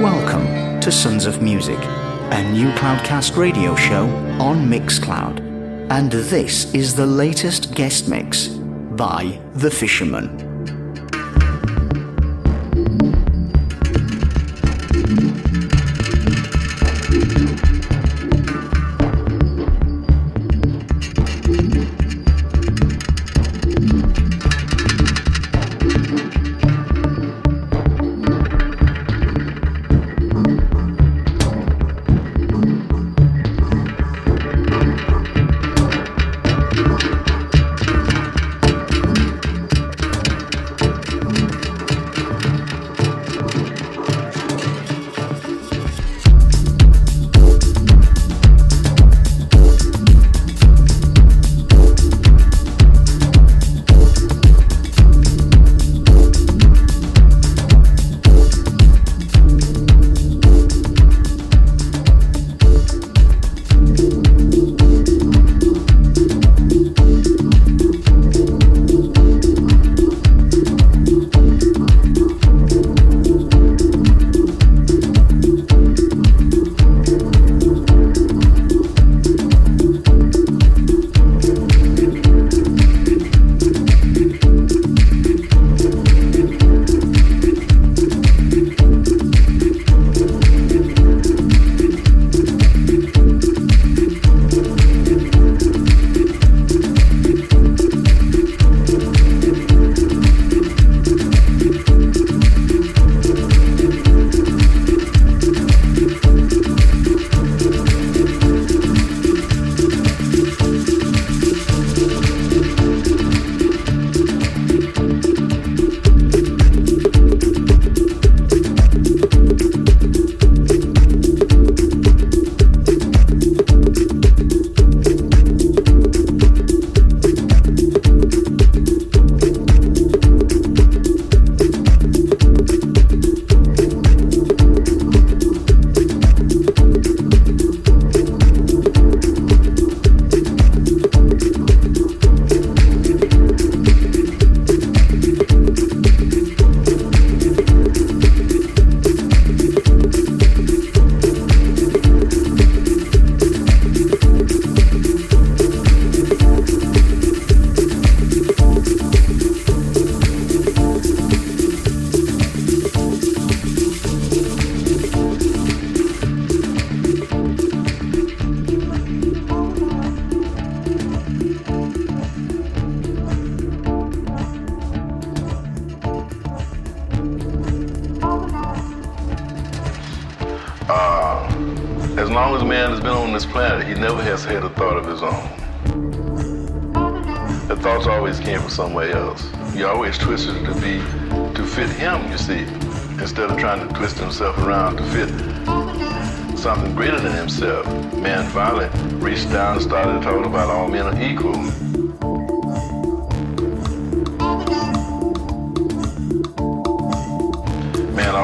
Welcome to Sons of Music, a new Cloudcast radio show on Mixcloud. And this is the latest guest mix by The Fisherman.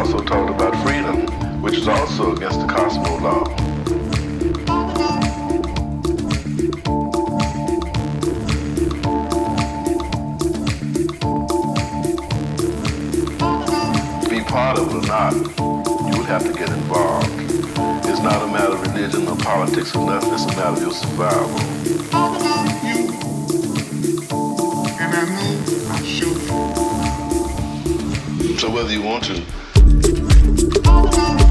also taught about freedom, which is also against the Cosmo law. part of or not, you would have to get involved. It's not a matter of religion or politics or nothing, it's a matter of your survival. And I. So whether you want to Thank you.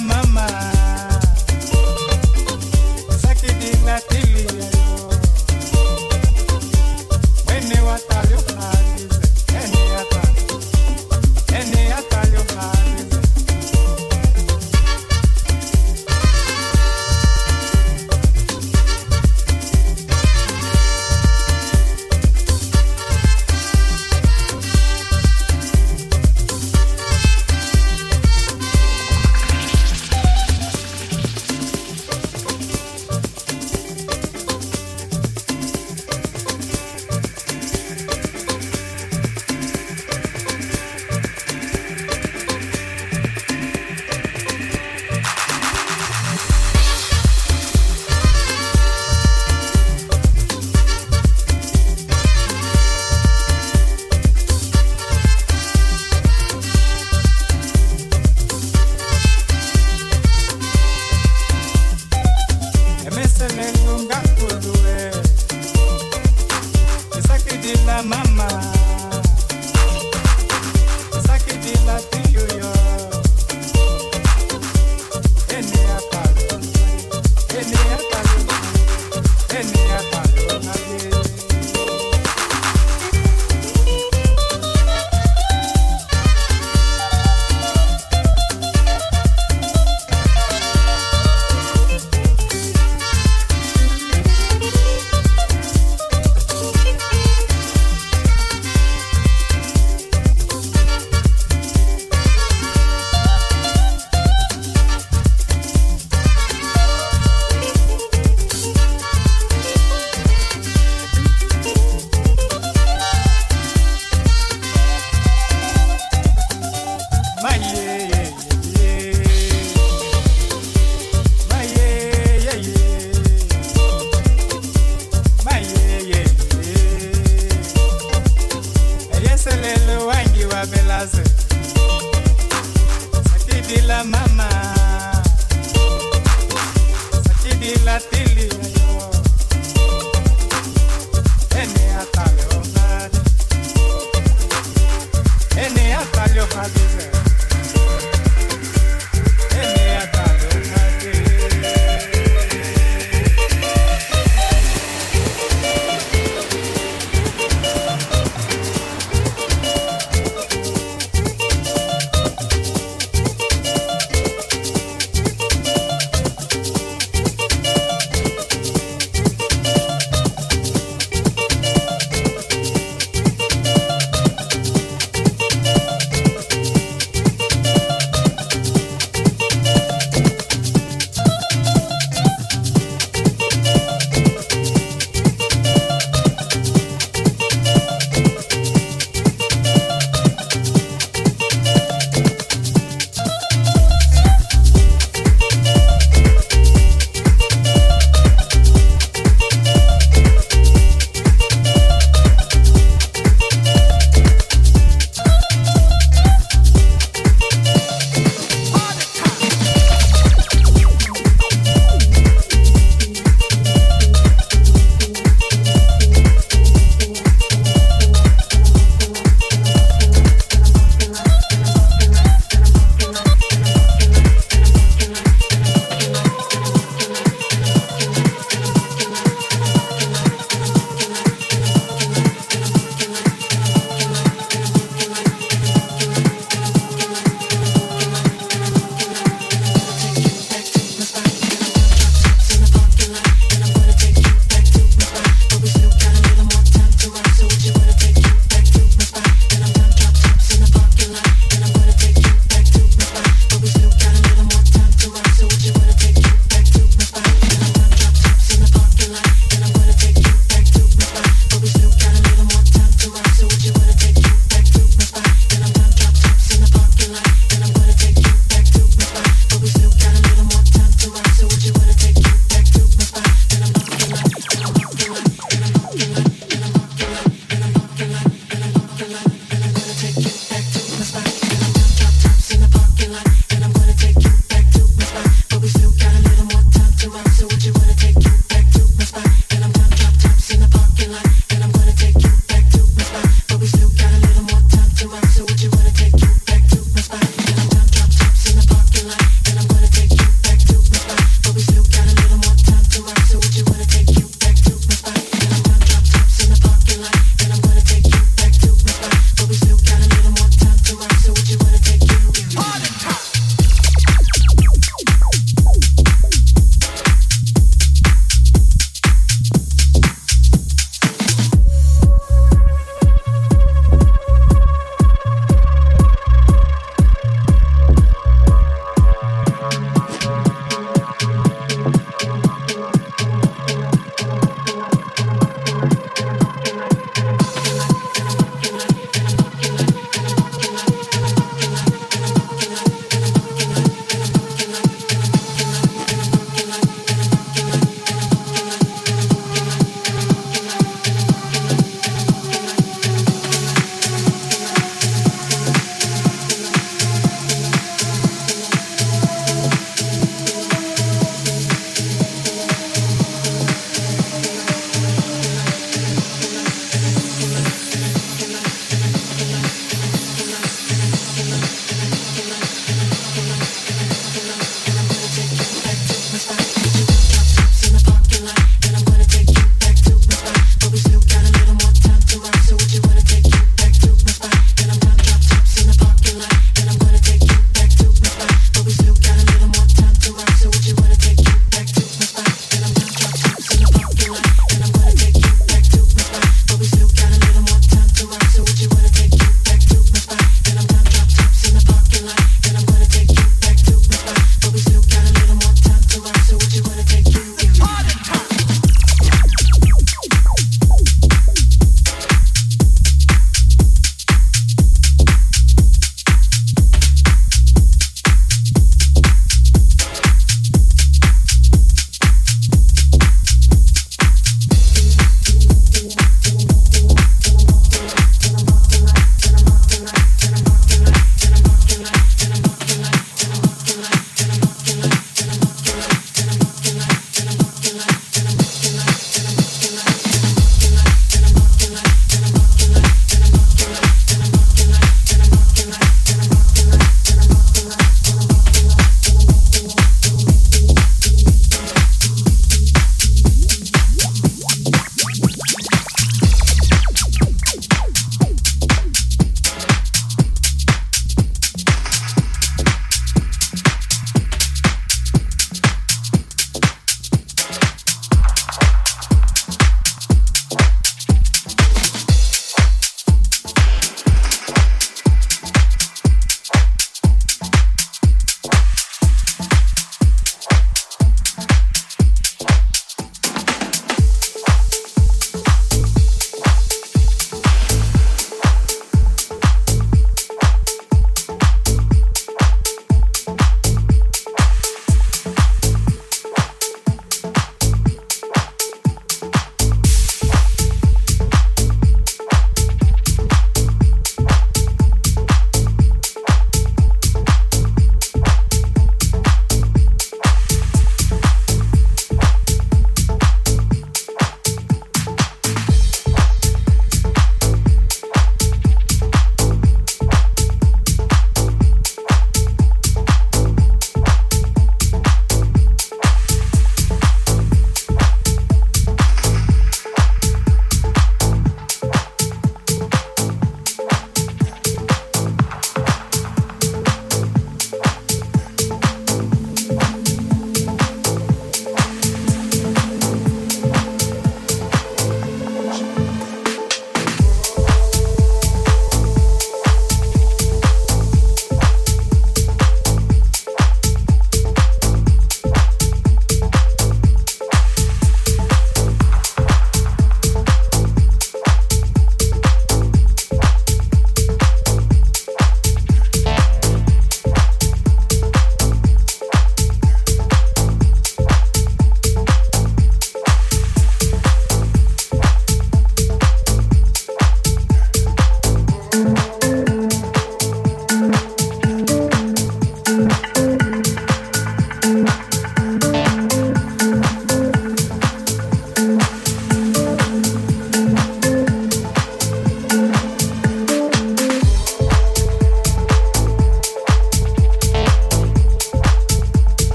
Mama. Sakidila